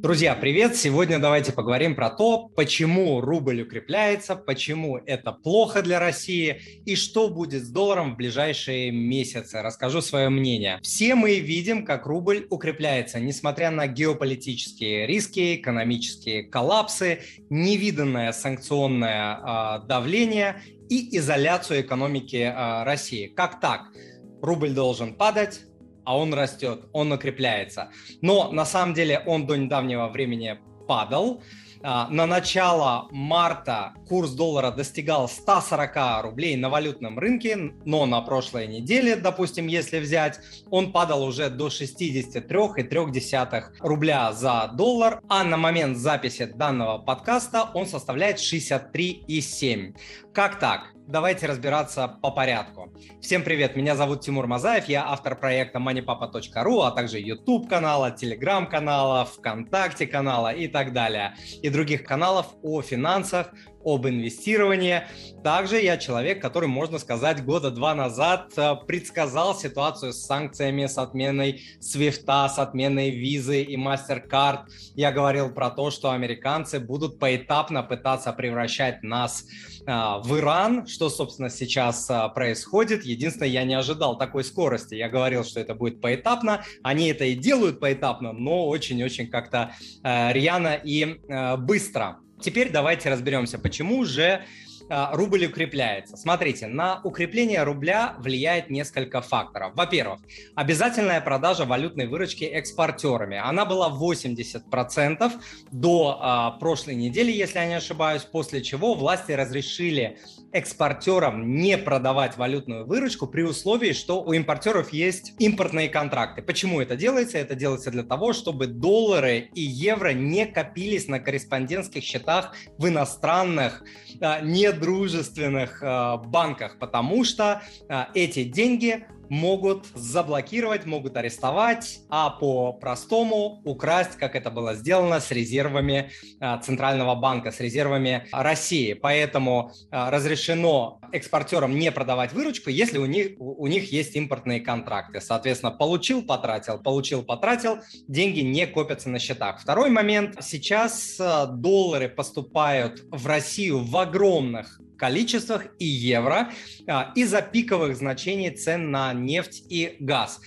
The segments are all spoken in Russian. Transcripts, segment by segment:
Друзья, привет! Сегодня давайте поговорим про то, почему рубль укрепляется, почему это плохо для России и что будет с долларом в ближайшие месяцы. Расскажу свое мнение. Все мы видим, как рубль укрепляется, несмотря на геополитические риски, экономические коллапсы, невиданное санкционное э, давление и изоляцию экономики э, России. Как так? Рубль должен падать, а он растет, он укрепляется. Но на самом деле он до недавнего времени падал. А, на начало марта курс доллара достигал 140 рублей на валютном рынке, но на прошлой неделе, допустим, если взять, он падал уже до 63,3 рубля за доллар, а на момент записи данного подкаста он составляет 63,7. Как так? Давайте разбираться по порядку. Всем привет, меня зовут Тимур Мазаев, я автор проекта moneypapa.ru, а также YouTube канала, Telegram канала, ВКонтакте канала и так далее. И других каналов о финансах, об инвестировании. Также я человек, который, можно сказать, года два назад э, предсказал ситуацию с санкциями, с отменой свифта, с отменой визы и MasterCard. Я говорил про то, что американцы будут поэтапно пытаться превращать нас э, в Иран, что, собственно, сейчас э, происходит. Единственное, я не ожидал такой скорости. Я говорил, что это будет поэтапно. Они это и делают поэтапно, но очень-очень как-то рьяно и быстро. Теперь давайте разберемся, почему же рубль укрепляется. Смотрите, на укрепление рубля влияет несколько факторов. Во-первых, обязательная продажа валютной выручки экспортерами. Она была 80% до а, прошлой недели, если я не ошибаюсь, после чего власти разрешили экспортерам не продавать валютную выручку при условии, что у импортеров есть импортные контракты. Почему это делается? Это делается для того, чтобы доллары и евро не копились на корреспондентских счетах в иностранных, а, не дружественных э, банках, потому что э, эти деньги могут заблокировать, могут арестовать, а по-простому украсть, как это было сделано с резервами а, Центрального банка, с резервами России. Поэтому а, разрешено экспортерам не продавать выручку, если у них, у них есть импортные контракты. Соответственно, получил, потратил, получил, потратил, деньги не копятся на счетах. Второй момент. Сейчас а, доллары поступают в Россию в огромных количествах и евро из-за пиковых значений цен на нефть и газ.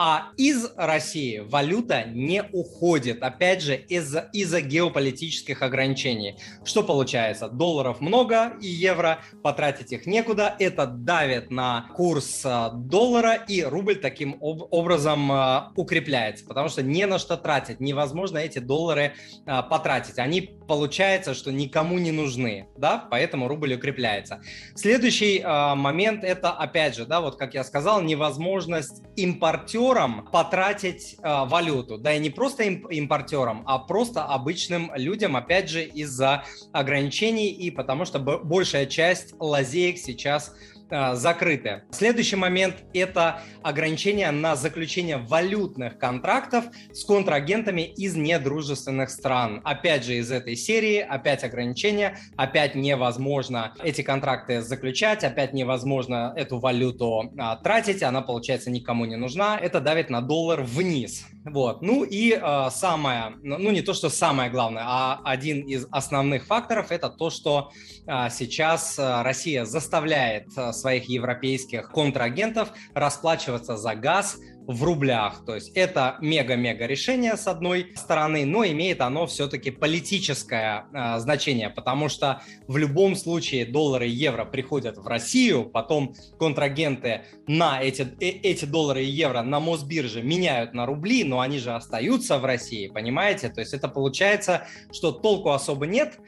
А из России валюта не уходит, опять же, из-за из геополитических ограничений. Что получается? Долларов много и евро, потратить их некуда. Это давит на курс э, доллара, и рубль таким образом э, укрепляется, потому что не на что тратить. Невозможно эти доллары э, потратить. Они, получается, что никому не нужны, да, поэтому рубль укрепляется. Следующий момент – это, опять же, да, вот как я сказал, невозможность импортера импортерам потратить э, валюту. Да и не просто импортерам, а просто обычным людям, опять же, из-за ограничений и потому что большая часть лазеек сейчас закрыты. Следующий момент – это ограничение на заключение валютных контрактов с контрагентами из недружественных стран. Опять же, из этой серии, опять ограничения, опять невозможно эти контракты заключать, опять невозможно эту валюту а, тратить, она, получается, никому не нужна. Это давит на доллар вниз. Вот. Ну и э, самое, ну не то, что самое главное, а один из основных факторов – это то, что э, сейчас Россия заставляет своих европейских контрагентов расплачиваться за газ в рублях. То есть это мега-мега решение с одной стороны, но имеет оно все-таки политическое э, значение, потому что в любом случае доллары и евро приходят в Россию, потом контрагенты на эти, э, эти доллары и евро на Мосбирже меняют на рубли, но они же остаются в России, понимаете? То есть это получается, что толку особо нет,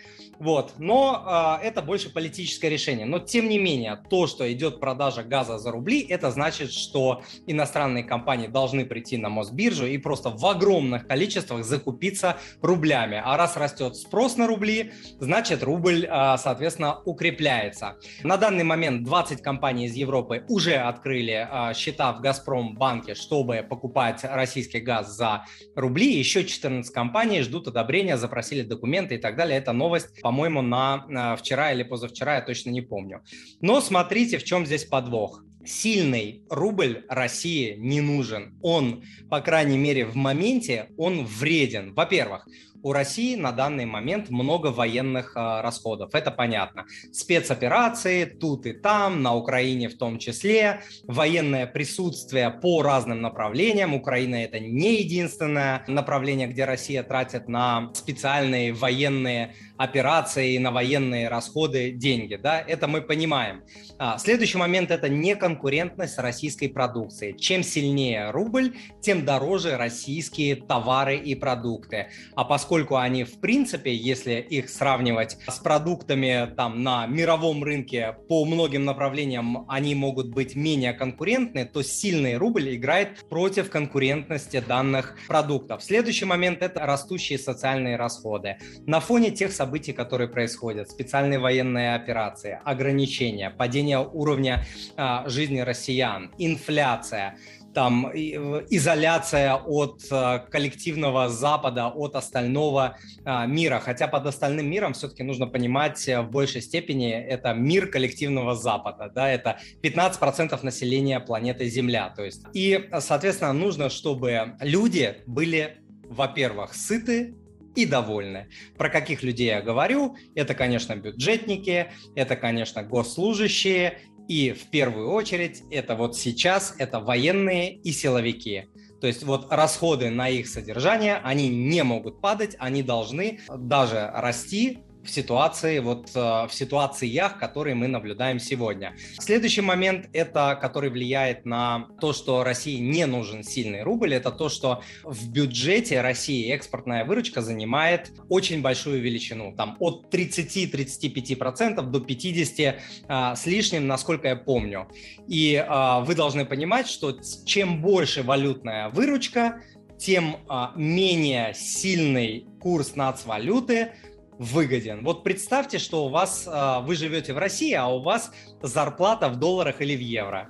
вот, но э, это больше политическое решение. Но тем не менее, то, что идет продажа газа за рубли, это значит, что иностранные компании должны прийти на Мосбиржу и просто в огромных количествах закупиться рублями. А раз растет спрос на рубли, значит рубль, э, соответственно, укрепляется. На данный момент 20 компаний из Европы уже открыли э, счета в Газпром банке, чтобы покупать российский газ за рубли. Еще 14 компаний ждут одобрения, запросили документы и так далее. Это новость по-моему, на вчера или позавчера, я точно не помню. Но смотрите, в чем здесь подвох. Сильный рубль России не нужен. Он, по крайней мере, в моменте, он вреден. Во-первых, у России на данный момент много военных э, расходов, это понятно. Спецоперации тут и там, на Украине в том числе, военное присутствие по разным направлениям. Украина это не единственное направление, где Россия тратит на специальные военные операции, на военные расходы деньги. Да? Это мы понимаем. А, следующий момент – это неконкурентность российской продукции. Чем сильнее рубль, тем дороже российские товары и продукты. А поскольку они, в принципе, если их сравнивать с продуктами там, на мировом рынке по многим направлениям, они могут быть менее конкурентны, то сильный рубль играет против конкурентности данных продуктов. Следующий момент – это растущие социальные расходы. На фоне тех событий, которые происходят, специальные военные операции, ограничения, падение уровня а, жизни россиян, инфляция, там изоляция от а, коллективного Запада, от остального а, мира. Хотя под остальным миром все-таки нужно понимать э, в большей степени это мир коллективного Запада, да, это 15% населения планеты Земля, то есть. И, соответственно, нужно, чтобы люди были, во-первых, сыты, и довольны. Про каких людей я говорю? Это, конечно, бюджетники, это, конечно, госслужащие, и в первую очередь это вот сейчас это военные и силовики. То есть вот расходы на их содержание, они не могут падать, они должны даже расти в ситуации, вот э, в ситуациях, которые мы наблюдаем сегодня. Следующий момент, это который влияет на то, что России не нужен сильный рубль, это то, что в бюджете России экспортная выручка занимает очень большую величину, там от 30-35% до 50% а, с лишним, насколько я помню. И а, вы должны понимать, что чем больше валютная выручка, тем а, менее сильный курс нацвалюты выгоден. Вот представьте, что у вас, а, вы живете в России, а у вас зарплата в долларах или в евро.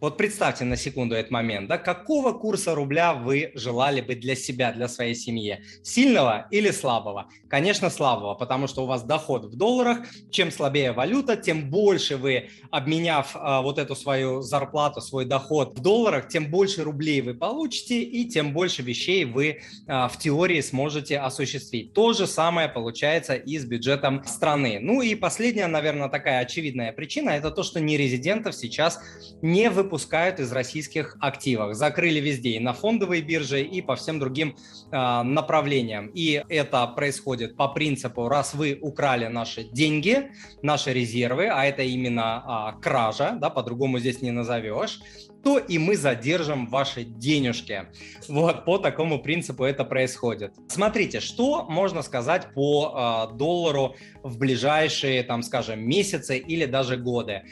Вот представьте на секунду этот момент, да, какого курса рубля вы желали бы для себя, для своей семьи? Сильного или слабого? Конечно, слабого, потому что у вас доход в долларах. Чем слабее валюта, тем больше вы, обменяв а, вот эту свою зарплату, свой доход в долларах, тем больше рублей вы получите и тем больше вещей вы а, в теории сможете осуществить. То же самое получается и с бюджетом страны. Ну и последняя, наверное, такая очевидная причина, это то, что нерезидентов сейчас не выпускают выпускают из российских активов. Закрыли везде, и на фондовой бирже, и по всем другим э, направлениям. И это происходит по принципу, раз вы украли наши деньги, наши резервы, а это именно э, кража, да, по-другому здесь не назовешь, то и мы задержим ваши денежки. Вот по такому принципу это происходит. Смотрите, что можно сказать по э, доллару в ближайшие, там, скажем, месяцы или даже годы.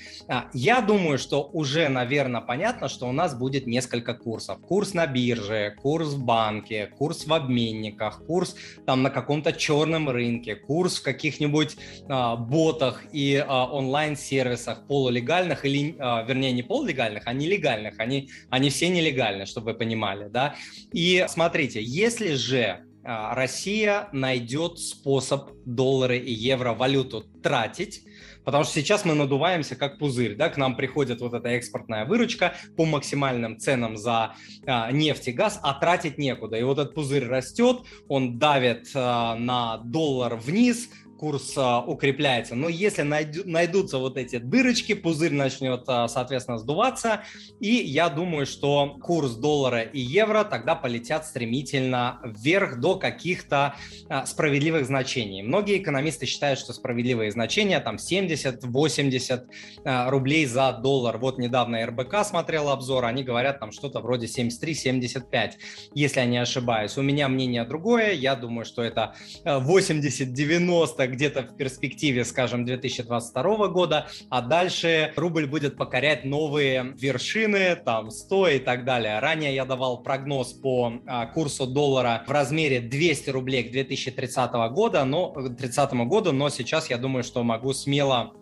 Я думаю, что уже, наверное, понятно, что у нас будет несколько курсов. Курс на бирже, курс в банке, курс в обменниках, курс там на каком-то черном рынке, курс в каких-нибудь а, ботах и а, онлайн-сервисах полулегальных или, а, вернее, не полулегальных, а нелегальных. Они, они все нелегальны, чтобы вы понимали, да. И смотрите, если же а, Россия найдет способ доллары и евро валюту тратить, потому что сейчас мы надуваемся как пузырь, да, к нам приходит вот эта экспортная выручка по максимальным ценам за а, нефть и газ, а тратить некуда. И вот этот пузырь растет, он давит а, на доллар вниз, курс а, укрепляется. Но если найду, найдутся вот эти дырочки, пузырь начнет, а, соответственно, сдуваться. И я думаю, что курс доллара и евро тогда полетят стремительно вверх до каких-то а, справедливых значений. Многие экономисты считают, что справедливые значения там 70-80 а, рублей за доллар. Вот недавно РБК смотрел обзор, они говорят там что-то вроде 73-75, если я не ошибаюсь. У меня мнение другое, я думаю, что это 80-90 где-то в перспективе, скажем, 2022 года, а дальше рубль будет покорять новые вершины, там 100 и так далее. Ранее я давал прогноз по а, курсу доллара в размере 200 рублей к 2030 года, но, 30 году, но сейчас я думаю, что могу смело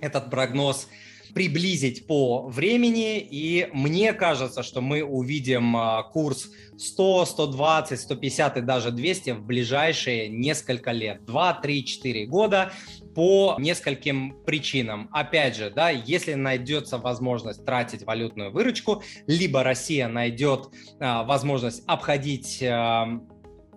этот прогноз приблизить по времени, и мне кажется, что мы увидим а, курс 100, 120, 150 и даже 200 в ближайшие несколько лет, 2, 3, 4 года по нескольким причинам. Опять же, да, если найдется возможность тратить валютную выручку, либо Россия найдет а, возможность обходить а,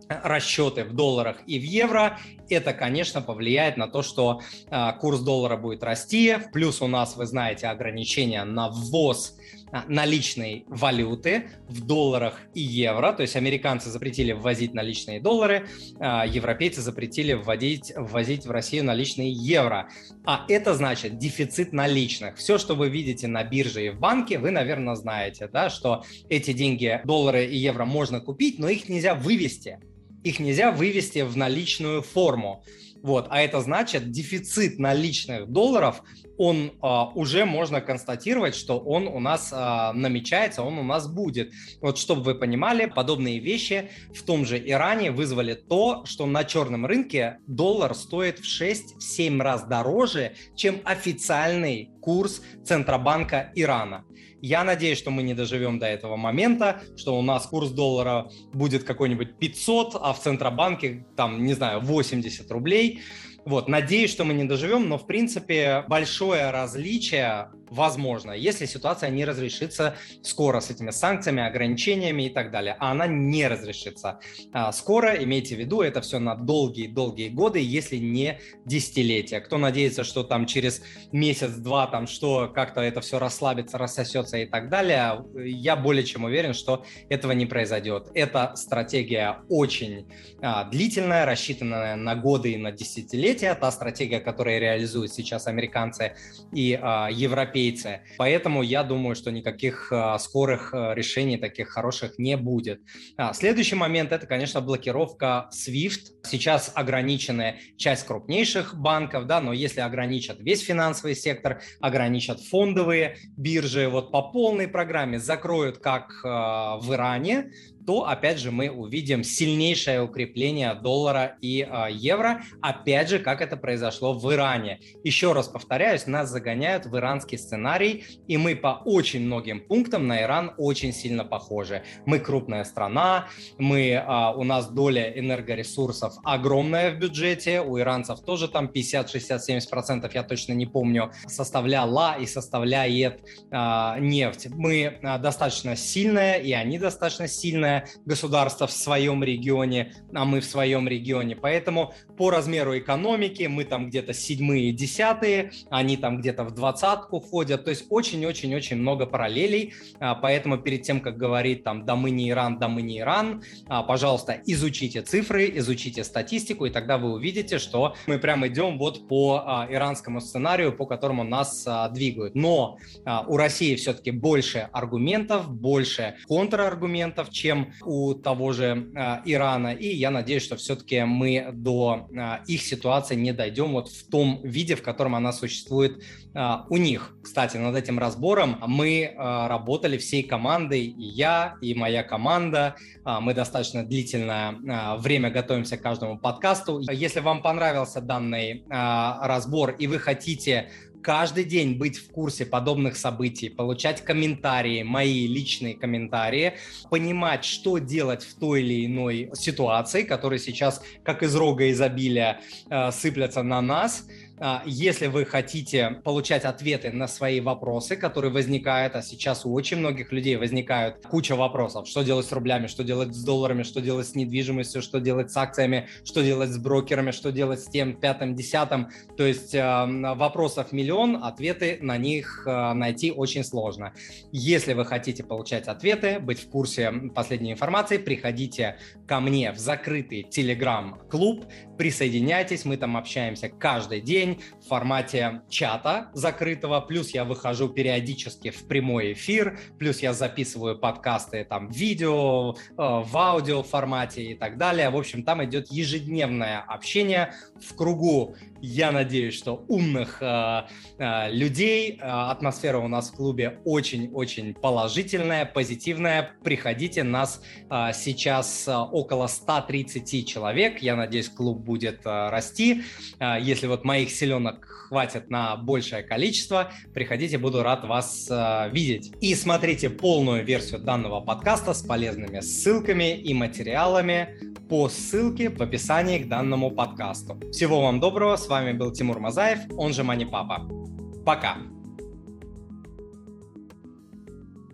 расчеты в долларах и в евро, это, конечно, повлияет на то, что э, курс доллара будет расти. Плюс у нас, вы знаете, ограничения на ввоз а, наличной валюты в долларах и евро. То есть американцы запретили ввозить наличные доллары, э, европейцы запретили вводить, ввозить в Россию наличные евро. А это значит дефицит наличных. Все, что вы видите на бирже и в банке, вы, наверное, знаете, да, что эти деньги, доллары и евро можно купить, но их нельзя вывести их нельзя вывести в наличную форму. Вот, а это значит дефицит наличных долларов, он а, уже можно констатировать, что он у нас а, намечается, он у нас будет. Вот чтобы вы понимали, подобные вещи в том же Иране вызвали то, что на черном рынке доллар стоит в 6-7 раз дороже, чем официальный курс Центробанка Ирана. Я надеюсь, что мы не доживем до этого момента, что у нас курс доллара будет какой-нибудь 500, а в Центробанке там, не знаю, 80 рублей. Вот, надеюсь, что мы не доживем, но в принципе большое различие возможно, если ситуация не разрешится скоро с этими санкциями, ограничениями и так далее. А она не разрешится а, скоро, имейте в виду, это все на долгие-долгие годы, если не десятилетия. Кто надеется, что там через месяц-два там что как-то это все расслабится, рассосется и так далее, я более чем уверен, что этого не произойдет. Эта стратегия очень а, длительная, рассчитанная на годы и на десятилетия. Та стратегия, которую реализуют сейчас американцы и а, европейцы, европейцы. Поэтому я думаю, что никаких а, скорых а, решений таких хороших не будет. А, следующий момент – это, конечно, блокировка SWIFT. Сейчас ограничены часть крупнейших банков, да, но если ограничат весь финансовый сектор, ограничат фондовые биржи, вот по полной программе закроют, как в Иране, то, опять же, мы увидим сильнейшее укрепление доллара и э, евро, опять же, как это произошло в Иране. Еще раз повторяюсь, нас загоняют в иранский сценарий, и мы по очень многим пунктам на Иран очень сильно похожи. Мы крупная страна, мы, э, у нас доля энергоресурсов огромная в бюджете, у иранцев тоже там 50, 60, 70 процентов, я точно не помню, составляла и составляет э, нефть. Мы э, достаточно сильная, и они достаточно сильные, крупное государство в своем регионе, а мы в своем регионе. Поэтому по размеру экономики мы там где-то седьмые, десятые, они там где-то в двадцатку входят. То есть очень-очень-очень много параллелей. А, поэтому перед тем, как говорить там, да мы не Иран, да мы не Иран, а, пожалуйста, изучите цифры, изучите статистику, и тогда вы увидите, что мы прям идем вот по а, иранскому сценарию, по которому нас двигают. Но у России все-таки больше аргументов, больше контраргументов, чем у того же э, Ирана. И я надеюсь, что все-таки мы до э, их ситуации не дойдем вот в том виде, в котором она существует э, у них. Кстати, над этим разбором мы работали всей командой, и я, и моя команда. Мы достаточно длительное время готовимся к каждому подкасту. Если вам понравился данный разбор и вы хотите каждый день быть в курсе подобных событий, получать комментарии, мои личные комментарии, понимать, что делать в той или иной ситуации, которые сейчас, как из рога изобилия, э, сыплятся на нас – если вы хотите получать ответы на свои вопросы, которые возникают, а сейчас у очень многих людей возникают куча вопросов, что делать с рублями, что делать с долларами, что делать с недвижимостью, что делать с акциями, что делать с брокерами, что делать с тем пятым, десятым. То есть а, вопросов миллион, ответы на них а, найти очень сложно. Если вы хотите получать ответы, быть в курсе последней информации, приходите ко мне в закрытый телеграм-клуб, присоединяйтесь, мы там общаемся каждый день, в формате чата закрытого, плюс я выхожу периодически в прямой эфир, плюс я записываю подкасты там в видео, э, в аудио формате и так далее. В общем, там идет ежедневное общение в кругу я надеюсь, что умных э, э, людей. Э, атмосфера у нас в клубе очень-очень положительная, позитивная. Приходите, нас э, сейчас э, около 130 человек. Я надеюсь, клуб будет э, расти. Э, если вот моих силенок хватит на большее количество, приходите, буду рад вас э, видеть. И смотрите полную версию данного подкаста с полезными ссылками и материалами по ссылке в описании к данному подкасту. Всего вам доброго, с вами был Тимур Мазаев, он же Мани Папа. Пока!